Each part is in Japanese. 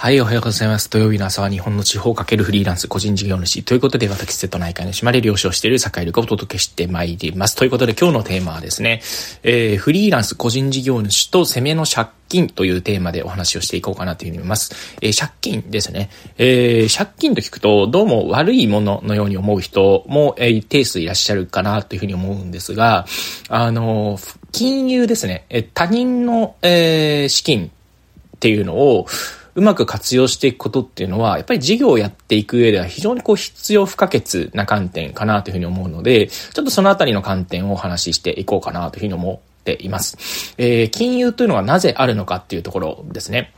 はい、おはようございます。土曜日の朝は日本の地方かけるフリーランス個人事業主ということで私、瀬戸内海の島で了承している坂井がお届けしてまいります。ということで今日のテーマはですね、えー、フリーランス個人事業主と攻めの借金というテーマでお話をしていこうかなというふうに思います。えー、借金ですね。えー、借金と聞くとどうも悪いもののように思う人も、えー、定数いらっしゃるかなというふうに思うんですが、あの、金融ですね。え他人の、え、資金っていうのを、うまく活用していくことっていうのは、やっぱり事業をやっていく上では非常にこう必要不可欠な観点かなというふうに思うので、ちょっとそのあたりの観点をお話ししていこうかなというふうに思っています。えー、金融というのはなぜあるのかっていうところですね。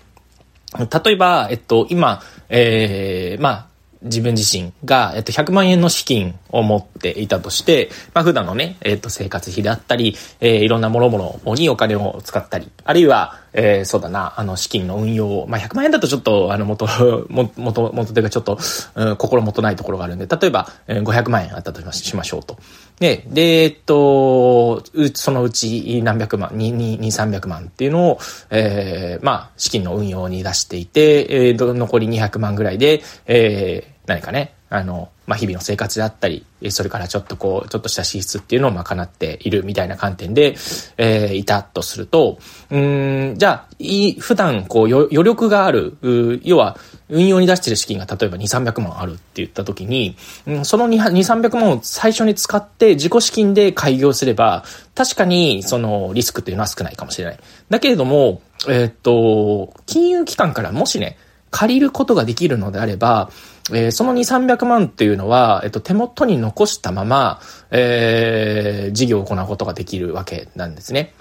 例えば、えっと、今、えー、まあ、自分自身が、えっと、100万円の資金を持っていたとして、まあ、普段のね、えっと、生活費であったり、えー、いろんなもろもろにお金を使ったり、あるいは、えー、そうだな、あの、資金の運用を、まあ、100万円だとちょっと、あの、元、元、元、元というかちょっと、うん、心もとないところがあるんで、例えば、えー、500万円あったとしましょうと。で、で、えっと、そのうち何百万、2、2、300万っていうのを、えー、まあ、資金の運用に出していて、えー、残り200万ぐらいで、えー、何かね、あの、まあ、日々の生活であったり、それからちょっとこう、ちょっとした支出っていうのを賄っているみたいな観点で、えー、いたとすると、うん、じゃあ、い普段こう余力がある、要は、運用に出してる資金が例えば2、300万あるって言った時に、その2、300万を最初に使って自己資金で開業すれば、確かにそのリスクっていうのは少ないかもしれない。だけれども、えー、っと、金融機関からもしね、借りることができるのであれば、えー、その2、300万っていうのは、えっと、手元に残したまま、えー、事業を行うことができるわけなんですね。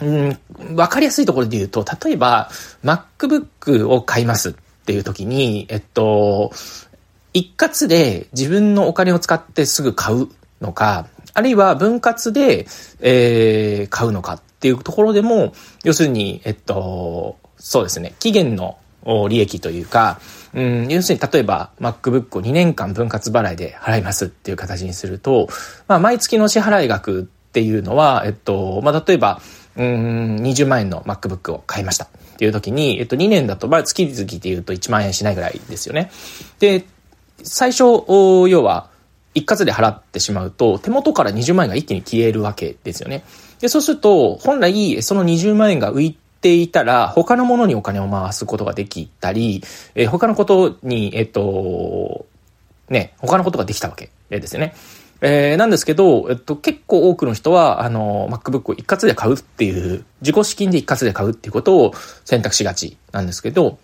うん、わかりやすいところで言うと、例えば、MacBook を買いますっていう時に、えっと、一括で自分のお金を使ってすぐ買うのか、あるいは分割で、えー、買うのかっていうところでも、要するに、えっと、そうですね、期限の利益というか、うん、要するに例えば MacBook を2年間分割払いで払いますっていう形にすると、まあ、毎月の支払い額っていうのは、えっと、まあ、例えば、うん、20万円の MacBook を買いましたっていう時に、えっと、2年だと、まあ、月々で言うと1万円しないぐらいですよね。で、最初、要は、一括で払ってしまうと、手元から20万円が一気に消えるわけですよね。で、そうすると、本来、その20万円が浮いていたら、他のものにお金を回すことができたり、えー、他のことに、えっと、ね、他のことができたわけですよね。えー、なんですけど、えっと、結構多くの人は、あの、MacBook を一括で買うっていう、自己資金で一括で買うっていうことを選択しがちなんですけど、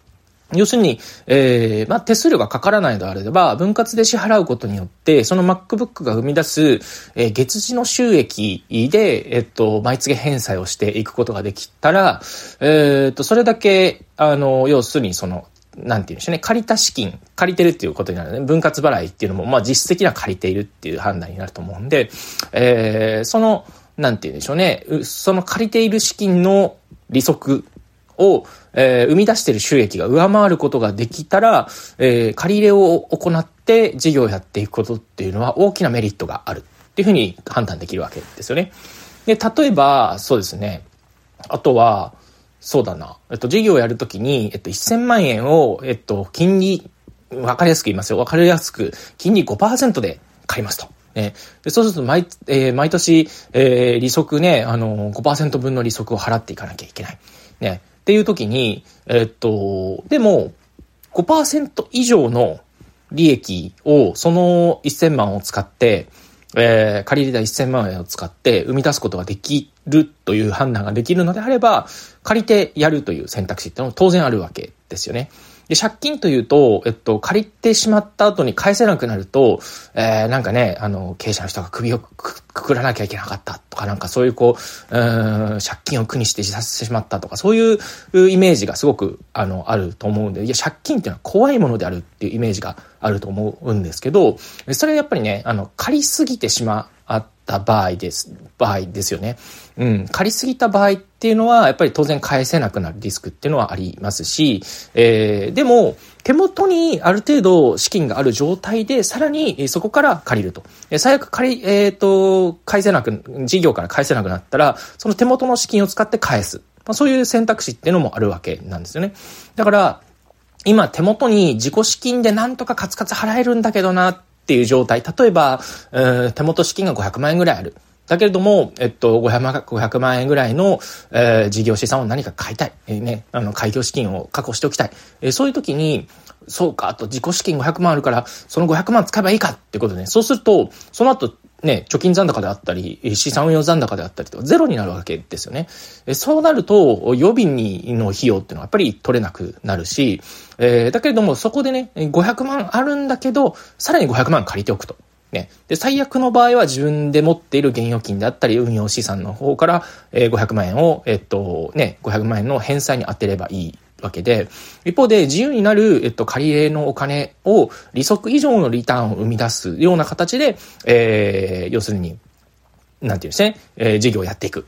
要するに、えー、まあ、手数料がかからないのであれば、分割で支払うことによって、その MacBook が生み出す、えー、月次の収益で、えっと、毎月返済をしていくことができたら、えー、っと、それだけ、あの、要するにその、なんていうんでしょうね、借りた資金、借りてるっていうことになるね。分割払いっていうのも、まあ実質的には借りているっていう判断になると思うんで、えー、その、なんていうんでしょうね、その借りている資金の利息を、えー、生み出している収益が上回ることができたら、えー、借り入れを行って事業をやっていくことっていうのは大きなメリットがあるっていうふうに判断できるわけですよね。で、例えば、そうですね。あとは、そうだな。えっと、事業をやるときに、えっと、1000万円を、えっと、金利、わかりやすく言いますよ。わかりやすく、金利5%で買いますと。ね、でそうすると毎、えー、毎年、えー、利息ね、あのー、5%分の利息を払っていかなきゃいけない。ね。っていう時に、えっと、でも、5%以上の利益を、その1000万を使って、えー、借り入れた1000万円を使って生み出すことができるという判断ができるのであれば、借りてやるという選択肢ってのは当然あるわけですよね。で、借金というと、えっと、借りてしまった後に返せなくなると、えー、なんかね、あの、経営者の人が首をくくらなきゃいけなかったか、なんかそういうこう、うん、借金を苦にして自殺してしまったとか、そういうイメージがすごく、あの、あると思うんで、いや、借金っていうのは怖いものであるっていうイメージがあると思うんですけど、それはやっぱりね、あの、借りすぎてしまった場合です、場合ですよね。うん、借りすぎた場合ってていうのは、やっぱり当然返せなくなるリスクっていうのはありますし、えー、でも、手元にある程度資金がある状態で、さらにそこから借りると。最悪借り、えっ、ー、と、返せなく、事業から返せなくなったら、その手元の資金を使って返す。まあ、そういう選択肢っていうのもあるわけなんですよね。だから、今手元に自己資金でなんとかカツカツ払えるんだけどなっていう状態。例えば、手元資金が500万円ぐらいある。だけれども、えっと、500万 ,500 万円ぐらいの、えー、事業資産を何か買いたい。えー、ね、あの、開業資金を確保しておきたい。えー、そういう時に、そうか、あと自己資金500万あるから、その500万使えばいいかってことで、ね、そうすると、その後、ね、貯金残高であったり、資産運用残高であったりとゼロになるわけですよね。そうなると、予備にの費用っていうのはやっぱり取れなくなるし、えー、だけれどもそこでね、500万あるんだけど、さらに500万借りておくと。ね。で、最悪の場合は自分で持っている現預金だったり、運用資産の方から、えー、500万円を、えっと、ね、500万円の返済に充てればいいわけで、一方で自由になる、えっと、借り入れのお金を利息以上のリターンを生み出すような形で、えー、要するに、なんていうんですね、えー、事業をやっていく。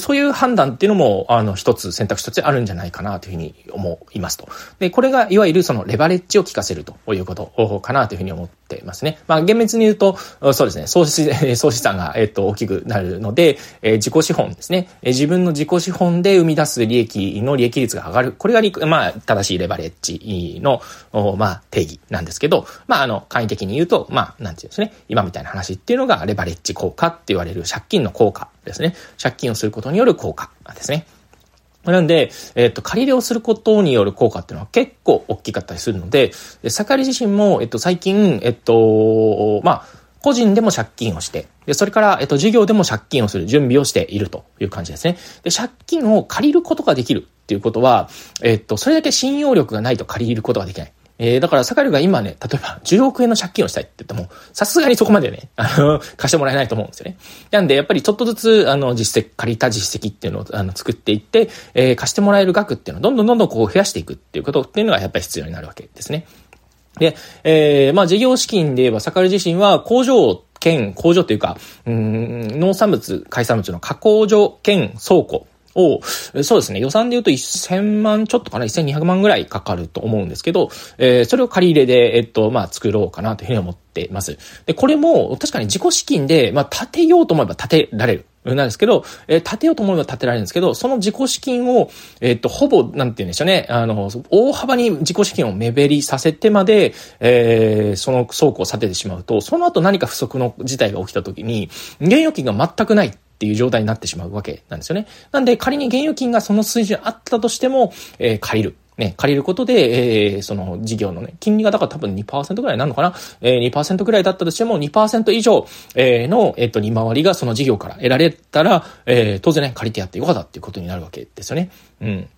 そういう判断っていうのも、あの、一つ選択肢としてあるんじゃないかなというふうに思いますと。で、これがいわゆるそのレバレッジを効かせるということかなというふうに思ってますね。まあ、厳密に言うと、そうですね、総資総資産が、えっと、大きくなるので、えー、自己資本ですね、え。自分の自己資本で生み出す利益の利益率が上がる。これが、まあ、正しいレバレッジの、まあ、定義なんですけど、まあ、あの、簡易的に言うと、まあ、なんていうんですね、今みたいな話っていうのがレバレッジ効果って言われる借金の効果ですね。借金をすることによる効果ですね。なんで、えっ、と、借り入れをすることによる効果っていうのは結構大きかったりするので、盛り自身も、えっと、最近、えっと、まあ、個人でも借金をして、で、それから、えっと、事業でも借金をする準備をしているという感じですね。で、借金を借りることができるっていうことは、えっと、それだけ信用力がないと借りることができない。えー、だから、サカルが今ね、例えば10億円の借金をしたいって言っても、さすがにそこまでね、あの、貸してもらえないと思うんですよね。なんで、やっぱりちょっとずつ、あの、実績、借りた実績っていうのを、あの、作っていって、えー、貸してもらえる額っていうのをどんどんどんどんこう増やしていくっていうことっていうのがやっぱり必要になるわけですね。で、えー、まあ、事業資金で言えば、サカル自身は工場兼、工場というか、うん、農産物、海産物の加工場兼倉庫を、そうですね、予算で言うと1000万ちょっとかな、1200万ぐらいかかると思うんですけど、えー、それを借り入れで、えっと、まあ、作ろうかなというふうに思っています。で、これも、確かに自己資金で、まあ、建てようと思えば建てられる。なんですけど、えー、建てようと思えば建てられるんですけど、その自己資金を、えっ、と、ほぼ、なんて言うんでしょうね、あの、大幅に自己資金を目減りさせてまで、えー、その倉庫を建ててしまうと、その後何か不足の事態が起きた時に、現預金が全くないっていう状態になってしまうわけなんですよね。なんで仮に現預金がその水準あったとしても、えー、借りる。ね、借りることで、えー、その事業のね、金利がだから多分2%ぐらいになるのかな？えー、2%ぐらいだったとしても2%以上、えー、の、えっ、ー、と、利回りがその事業から得られたら、えー、当然ね、借りてやってよかったっていうことになるわけですよね。うん。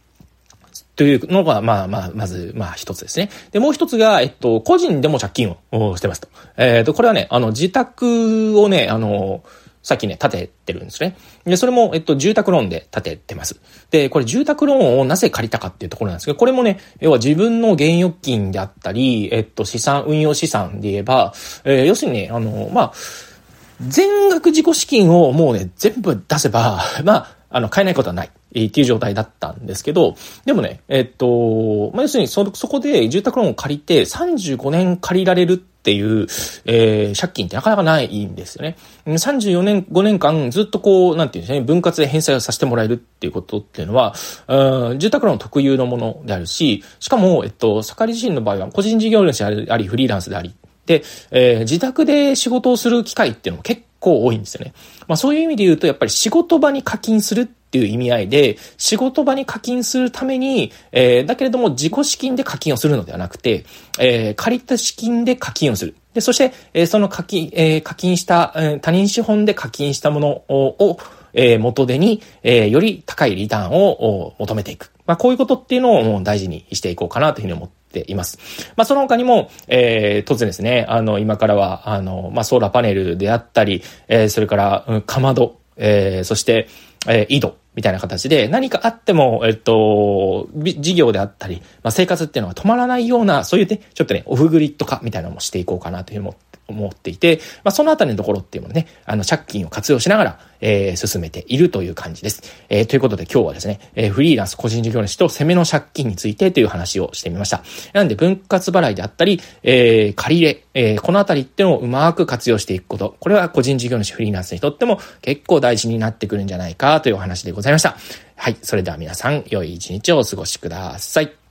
というのが、まあまあ、まず、まあ一つですね。で、もう一つが、えっと、個人でも借金をしてますと。えっ、ー、と、これはね、あの、自宅をね、あの、さっきね、建ててるんですね。で、それも、えっと、住宅ローンで建ててます。で、これ住宅ローンをなぜ借りたかっていうところなんですけど、これもね、要は自分の現預金であったり、えっと、資産、運用資産で言えば、えー、要するにね、あの、まあ、全額自己資金をもうね、全部出せば、まあ、あの、買えないことはない。っていう状態だったんですけど、でもね、えっと、まあ、要するにそ、そこで住宅ローンを借りて35年借りられるってていう、えー、借金ってなかなかないんですよね。34年、5年間ずっとこう、なんていうんですね、分割で返済をさせてもらえるっていうことっていうのは、うん、住宅ローン特有のものであるし、しかも、えっと、盛り自身の場合は個人事業主であり、フリーランスであり、で、えー、自宅で仕事をする機会っていうのも結構多いんですよね。まあそういう意味で言うと、やっぱり仕事場に課金するっっていう意味合いで、仕事場に課金するために、えー、だけれども自己資金で課金をするのではなくて、えー、借りた資金で課金をする。で、そして、えー、その課金、えー、課金した、えー、他人資本で課金したものを、えー、元手に、えー、より高いリターンを求めていく。まあ、こういうことっていうのを大事にしていこうかなというふうに思っています。まあ、その他にも、えー、当然ですね、あの、今からは、あの、まあ、ソーラーパネルであったり、えー、それから、かまど、えー、そして、えー、井戸みたいな形で何かあっても、えっと、事業であったり、まあ、生活っていうのが止まらないような、そういうね、ちょっとね、オフグリッド化みたいなのもしていこうかなというふうに思って思っていて、まあ、そのあたりのところっていうのね、あの、借金を活用しながら、えー、進めているという感じです。えー、ということで今日はですね、えー、フリーランス個人事業主と攻めの借金についてという話をしてみました。なんで分割払いであったり、えー、借り入れ、えー、このあたりっていうのをうまく活用していくこと、これは個人事業主フリーランスにとっても結構大事になってくるんじゃないかというお話でございました。はい。それでは皆さん、良い一日をお過ごしください。